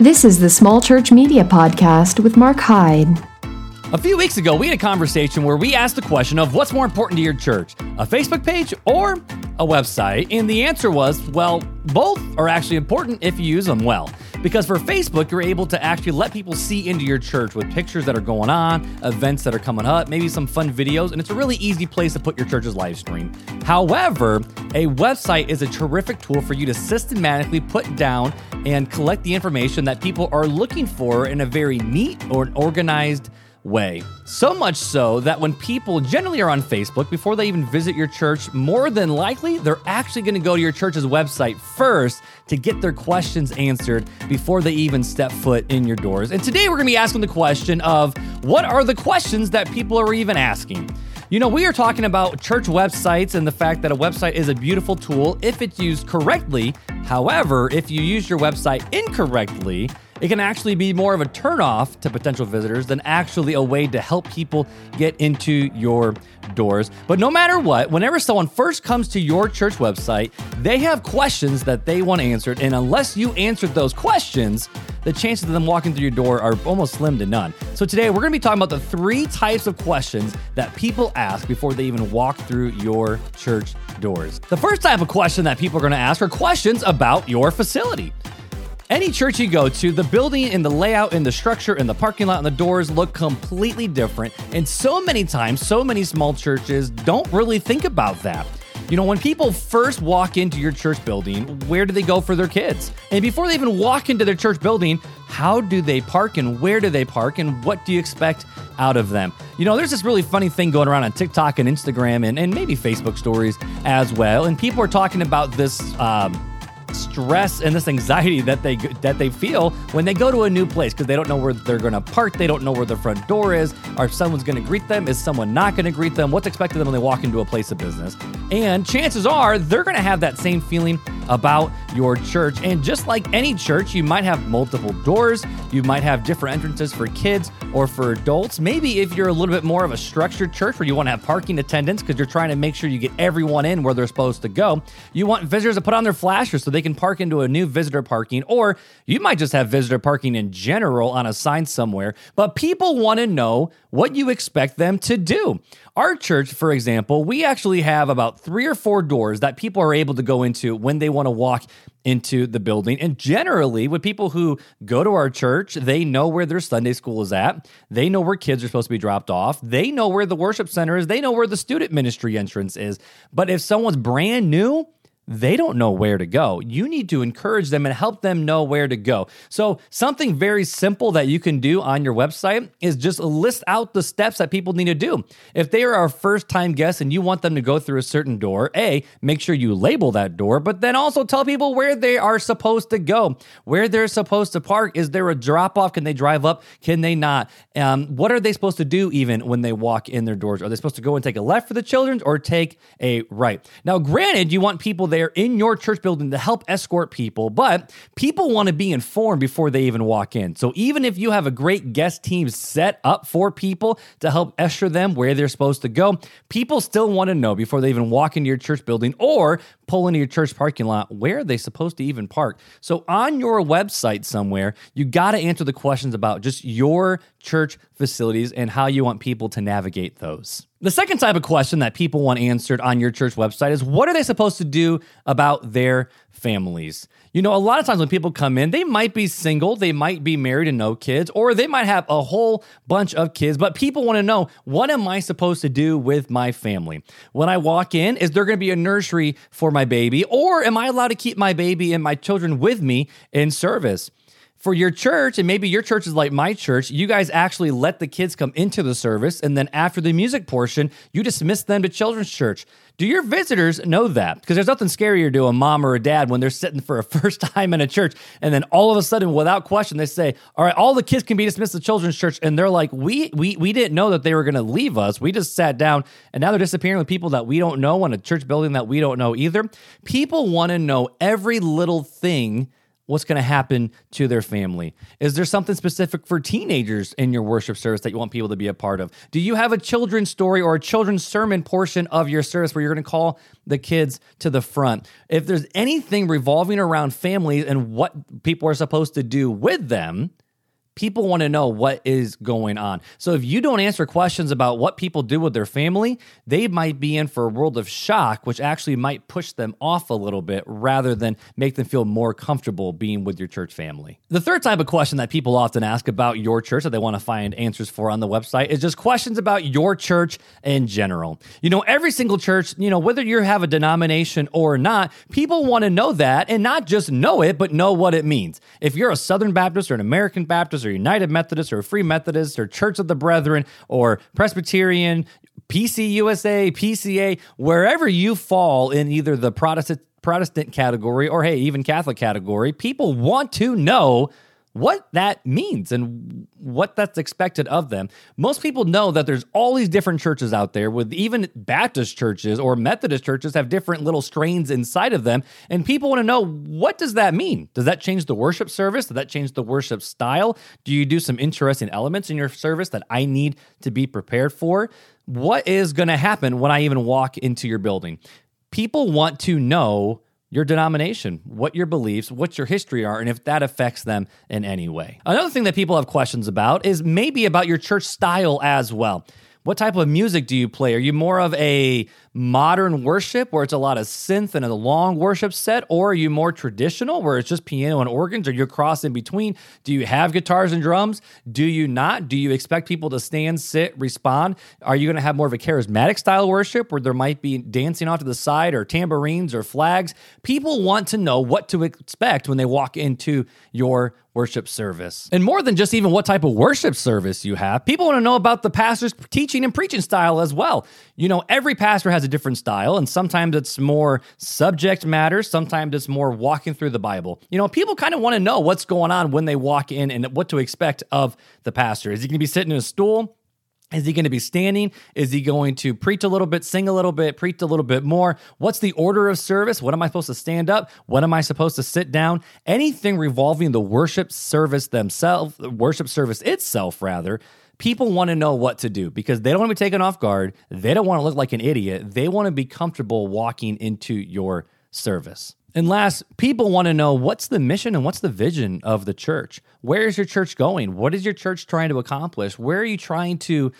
This is the Small Church Media Podcast with Mark Hyde. A few weeks ago, we had a conversation where we asked the question of what's more important to your church, a Facebook page or a website? And the answer was, well, both are actually important if you use them well. Because for Facebook, you're able to actually let people see into your church with pictures that are going on, events that are coming up, maybe some fun videos, and it's a really easy place to put your church's live stream. However, a website is a terrific tool for you to systematically put down and collect the information that people are looking for in a very neat or organized way. So much so that when people generally are on Facebook before they even visit your church, more than likely they're actually going to go to your church's website first to get their questions answered before they even step foot in your doors. And today we're going to be asking the question of what are the questions that people are even asking? You know, we are talking about church websites and the fact that a website is a beautiful tool if it's used correctly. However, if you use your website incorrectly, it can actually be more of a turnoff to potential visitors than actually a way to help people get into your doors. But no matter what, whenever someone first comes to your church website, they have questions that they want answered. And unless you answered those questions, the chances of them walking through your door are almost slim to none. So today we're going to be talking about the three types of questions that people ask before they even walk through your church doors. The first type of question that people are going to ask are questions about your facility. Any church you go to, the building and the layout and the structure and the parking lot and the doors look completely different. And so many times, so many small churches don't really think about that. You know, when people first walk into your church building, where do they go for their kids? And before they even walk into their church building, how do they park and where do they park and what do you expect out of them? You know, there's this really funny thing going around on TikTok and Instagram and, and maybe Facebook stories as well. And people are talking about this. Um, stress and this anxiety that they that they feel when they go to a new place because they don't know where they're going to park, they don't know where the front door is, or if someone's going to greet them, is someone not going to greet them, what's expected of them when they walk into a place of business. And chances are they're going to have that same feeling about your church. And just like any church, you might have multiple doors, you might have different entrances for kids or for adults. Maybe if you're a little bit more of a structured church where you want to have parking attendants because you're trying to make sure you get everyone in where they're supposed to go, you want visitors to put on their flashers so they can park into a new visitor parking, or you might just have visitor parking in general on a sign somewhere. But people want to know what you expect them to do. Our church, for example, we actually have about three or four doors that people are able to go into when they want to walk into the building. And generally, with people who go to our church, they know where their Sunday school is at. They know where kids are supposed to be dropped off. They know where the worship center is. They know where the student ministry entrance is. But if someone's brand new, they don't know where to go. You need to encourage them and help them know where to go. So, something very simple that you can do on your website is just list out the steps that people need to do. If they are our first time guests and you want them to go through a certain door, A, make sure you label that door, but then also tell people where they are supposed to go, where they're supposed to park. Is there a drop off? Can they drive up? Can they not? Um, what are they supposed to do even when they walk in their doors? Are they supposed to go and take a left for the children or take a right? Now, granted, you want people there in your church building to help escort people, but people want to be informed before they even walk in. So even if you have a great guest team set up for people to help usher them where they're supposed to go, people still want to know before they even walk into your church building or pull into your church parking lot where are they supposed to even park. So on your website somewhere, you got to answer the questions about just your church facilities and how you want people to navigate those. The second type of question that people want answered on your church website is what are they supposed to do about their families? You know, a lot of times when people come in, they might be single, they might be married and no kids, or they might have a whole bunch of kids, but people want to know what am I supposed to do with my family? When I walk in, is there going to be a nursery for my baby, or am I allowed to keep my baby and my children with me in service? For your church, and maybe your church is like my church, you guys actually let the kids come into the service, and then after the music portion, you dismiss them to children's church. Do your visitors know that? Because there's nothing scarier to a mom or a dad when they're sitting for a first time in a church, and then all of a sudden, without question, they say, "All right, all the kids can be dismissed to children's church," and they're like, "We we we didn't know that they were going to leave us. We just sat down, and now they're disappearing with people that we don't know in a church building that we don't know either." People want to know every little thing what's going to happen to their family? Is there something specific for teenagers in your worship service that you want people to be a part of? Do you have a children's story or a children's sermon portion of your service where you're going to call the kids to the front? If there's anything revolving around families and what people are supposed to do with them, people want to know what is going on. So if you don't answer questions about what people do with their family, they might be in for a world of shock, which actually might push them off a little bit rather than make them feel more comfortable being with your church family. The third type of question that people often ask about your church that they want to find answers for on the website is just questions about your church in general. You know, every single church, you know, whether you have a denomination or not, people want to know that and not just know it, but know what it means. If you're a Southern Baptist or an American Baptist, or United Methodist or Free Methodist or Church of the Brethren or Presbyterian, PCUSA, PCA, wherever you fall in either the Protestant Protestant category or hey, even Catholic category, people want to know what that means and what that's expected of them. Most people know that there's all these different churches out there with even Baptist churches or Methodist churches have different little strains inside of them and people want to know what does that mean? Does that change the worship service? Does that change the worship style? Do you do some interesting elements in your service that I need to be prepared for? What is going to happen when I even walk into your building? People want to know your denomination, what your beliefs, what your history are, and if that affects them in any way. Another thing that people have questions about is maybe about your church style as well. What type of music do you play? Are you more of a modern worship where it's a lot of synth and a long worship set, or are you more traditional where it's just piano and organs, or you cross in between? Do you have guitars and drums? Do you not? Do you expect people to stand, sit, respond? Are you going to have more of a charismatic style worship where there might be dancing off to the side or tambourines or flags? People want to know what to expect when they walk into your worship service. And more than just even what type of worship service you have, people want to know about the pastor's teaching and preaching style as well. You know, every pastor has a different style, and sometimes it's more subject matter, sometimes it's more walking through the Bible. You know, people kind of want to know what's going on when they walk in and what to expect of the pastor. Is he going to be sitting in a stool? Is he going to be standing? Is he going to preach a little bit, sing a little bit, preach a little bit more? What's the order of service? What am I supposed to stand up? What am I supposed to sit down? Anything revolving the worship service themselves, worship service itself, rather, people want to know what to do because they don't want to be taken off guard. They don't want to look like an idiot. They want to be comfortable walking into your service. And last, people want to know what's the mission and what's the vision of the church? Where is your church going? What is your church trying to accomplish? Where are you trying to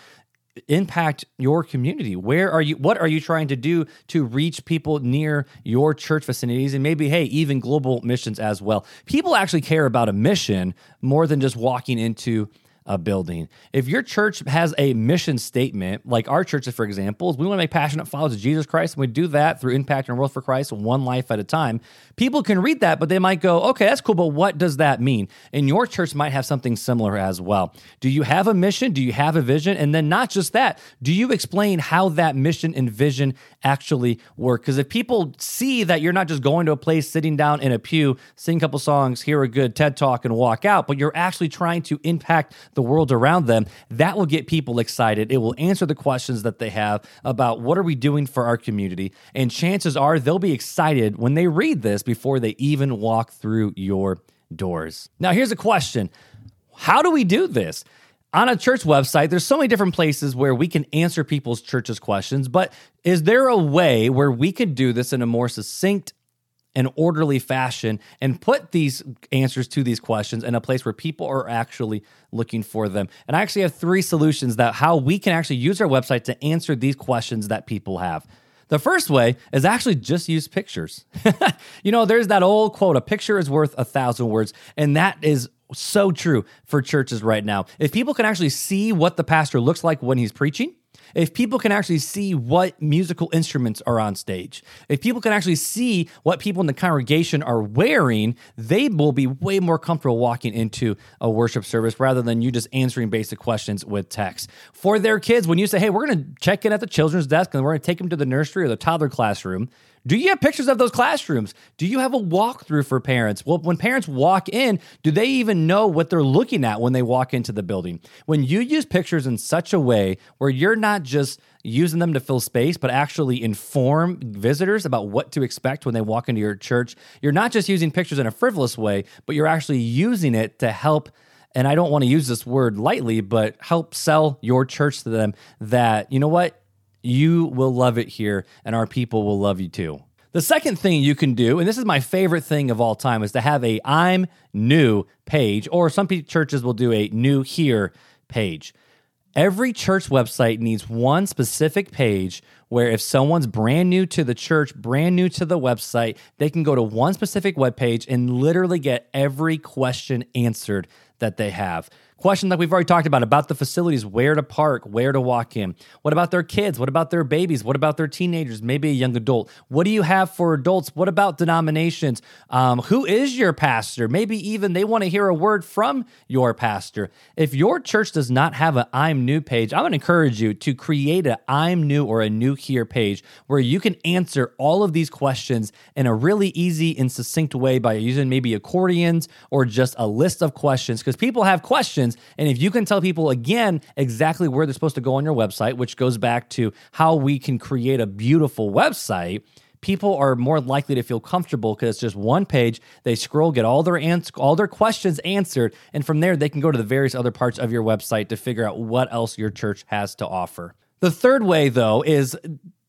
impact your community? Where are you what are you trying to do to reach people near your church vicinities and maybe hey, even global missions as well? People actually care about a mission more than just walking into a building. If your church has a mission statement, like our churches, for example, is we want to make passionate followers of Jesus Christ, and we do that through impacting the world for Christ, one life at a time. People can read that, but they might go, okay, that's cool, but what does that mean? And your church might have something similar as well. Do you have a mission? Do you have a vision? And then not just that, do you explain how that mission and vision actually work? Because if people see that you're not just going to a place, sitting down in a pew, sing a couple songs, hear a good TED talk, and walk out, but you're actually trying to impact the world around them, that will get people excited. It will answer the questions that they have about what are we doing for our community. And chances are they'll be excited when they read this before they even walk through your doors. Now, here's a question How do we do this? on a church website, there's so many different places where we can answer people's churches questions, but is there a way where we could do this in a more succinct an orderly fashion and put these answers to these questions in a place where people are actually looking for them. And I actually have three solutions that how we can actually use our website to answer these questions that people have. The first way is actually just use pictures. you know, there's that old quote, a picture is worth a thousand words. And that is so true for churches right now. If people can actually see what the pastor looks like when he's preaching, if people can actually see what musical instruments are on stage, if people can actually see what people in the congregation are wearing, they will be way more comfortable walking into a worship service rather than you just answering basic questions with text. For their kids, when you say, hey, we're going to check in at the children's desk and we're going to take them to the nursery or the toddler classroom, Do you have pictures of those classrooms? Do you have a walkthrough for parents? Well, when parents walk in, do they even know what they're looking at when they walk into the building? When you use pictures in such a way where you're not just using them to fill space, but actually inform visitors about what to expect when they walk into your church, you're not just using pictures in a frivolous way, but you're actually using it to help and I don't want to use this word lightly, but help sell your church to them that, you know what, you will love it here and our people will love you too. The second thing you can do, and this is my favorite thing of all time, is to have a I'm new page, or some churches will do a new here page. Every church website needs one specific page where if someone's brand new to the church, brand new to the website, they can go to one specific webpage and literally get every question answered that they have. Questions like we've already talked about about the facilities, where to park, where to walk in. What about their kids? What about their babies? What about their teenagers? Maybe a young adult. What do you have for adults? What about denominations? Um, who is your pastor? Maybe even they want to hear a word from your pastor. If your church does not have an I'm new page, I'm going to encourage you to create a I'm new or a new here page where you can answer all of these questions in a really easy and succinct way by using maybe accordions or just a list of questions because people have questions And if you can tell people again exactly where they're supposed to go on your website, which goes back to how we can create a beautiful website, people are more likely to feel comfortable because it's just one page. They scroll, get all their ans- all their questions answered, and from there they can go to the various other parts of your website to figure out what else your church has to offer. The third way, though, is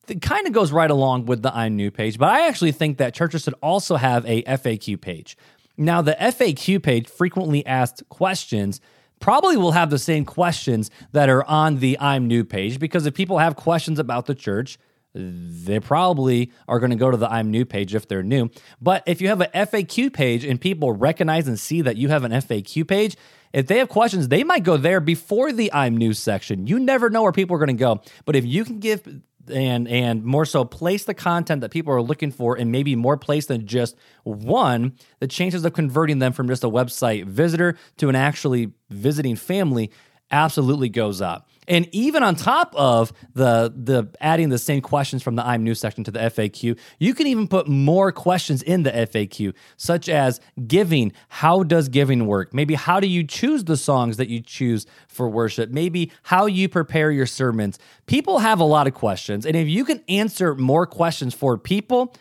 it kind of goes right along with the I'm new page, but I actually think that churches should also have a FAQ page. Now, the FAQ page, frequently asked questions, probably will have the same questions that are on the I'm new page because if people have questions about the church, they probably are going to go to the I'm new page if they're new. But if you have an FAQ page and people recognize and see that you have an FAQ page, if they have questions, they might go there before the I'm new section. You never know where people are going to go. But if you can give and and more so place the content that people are looking for in maybe more place than just one the chances of converting them from just a website visitor to an actually visiting family absolutely goes up. And even on top of the the adding the same questions from the I'm new section to the FAQ, you can even put more questions in the FAQ, such as giving. How does giving work? Maybe how do you choose the songs that you choose for worship? Maybe how you prepare your sermons. People have a lot of questions, and if you can answer more questions for people,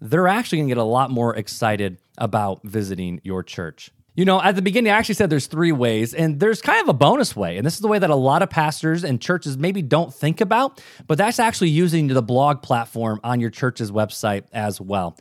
they're actually going to get a lot more excited about visiting your church. You know, at the beginning, I actually said there's three ways, and there's kind of a bonus way. And this is the way that a lot of pastors and churches maybe don't think about, but that's actually using the blog platform on your church's website as well.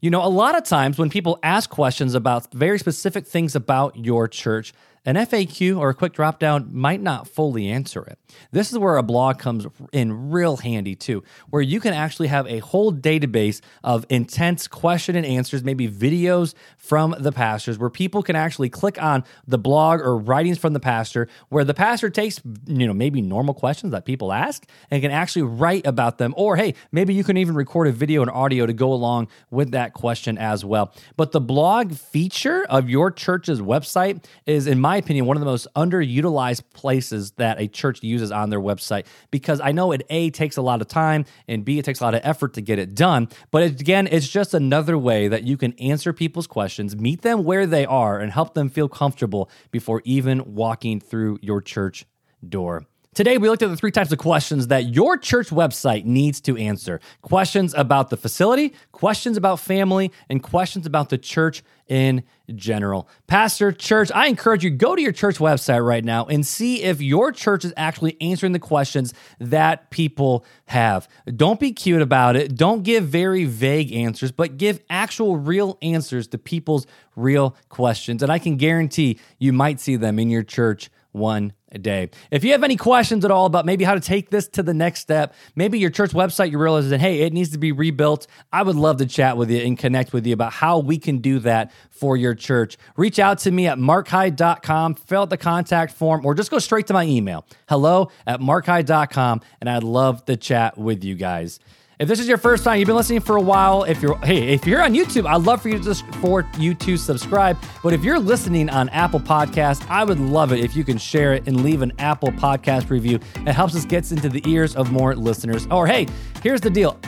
You know, a lot of times when people ask questions about very specific things about your church, an FAQ or a quick drop down might not fully answer it. This is where a blog comes in real handy too, where you can actually have a whole database of intense question and answers, maybe videos from the pastors, where people can actually click on the blog or writings from the pastor, where the pastor takes, you know, maybe normal questions that people ask and can actually write about them. Or hey, maybe you can even record a video and audio to go along with that question as well. But the blog feature of your church's website is, in my opinion, one of the most underutilized places that a church uses on their website because I know it A takes a lot of time and B it takes a lot of effort to get it done. But it, again, it's just another way that you can answer people's questions, meet them where they are, and help them feel comfortable before even walking through your church door. Today, we looked at the three types of questions that your church website needs to answer questions about the facility, questions about family, and questions about the church in general. Pastor, church, I encourage you go to your church website right now and see if your church is actually answering the questions that people have. Don't be cute about it. Don't give very vague answers, but give actual real answers to people's real questions. And I can guarantee you might see them in your church one day. If you have any questions at all about maybe how to take this to the next step, maybe your church website you realize that hey, it needs to be rebuilt, I would love to chat with you and connect with you about how we can do that for your church. Reach out to me at markhyde.com, fill out the contact form, or just go straight to my email. Hello at markhyde.com, and I'd love to chat with you guys. If this is your first time, you've been listening for a while. If you're hey, if you're on YouTube, I'd love for you to for you to subscribe. But if you're listening on Apple Podcast, I would love it if you can share it and leave an Apple Podcast review. It helps us get into the ears of more listeners. Or hey, here's the deal.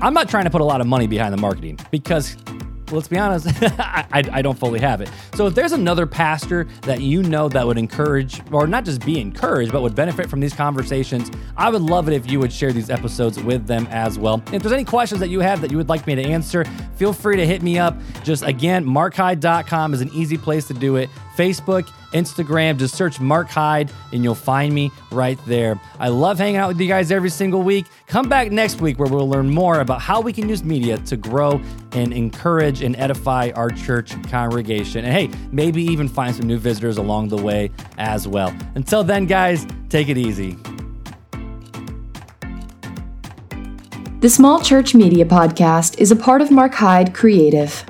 I'm not trying to put a lot of money behind the marketing because let's be honest, I, I, don't fully have it. So if there's another pastor that you know that would encourage, or not just be encouraged, but would benefit from these conversations, I would love it if you would share these episodes with them as well. If there's any questions that you have that you would like me to answer, feel free to hit me up. Just again, markhyde.com is an easy place to do it. Facebook, Instagram, just search Mark Hyde and you'll find me right there. I love hanging out with you guys every single week. Come back next week where we'll learn more about how we can use media to grow and encourage and edify our church congregation. And hey, maybe even find some new visitors along the way as well. Until then, guys, take it easy. The Small Church Media Podcast is a part of Mark Hyde Creative.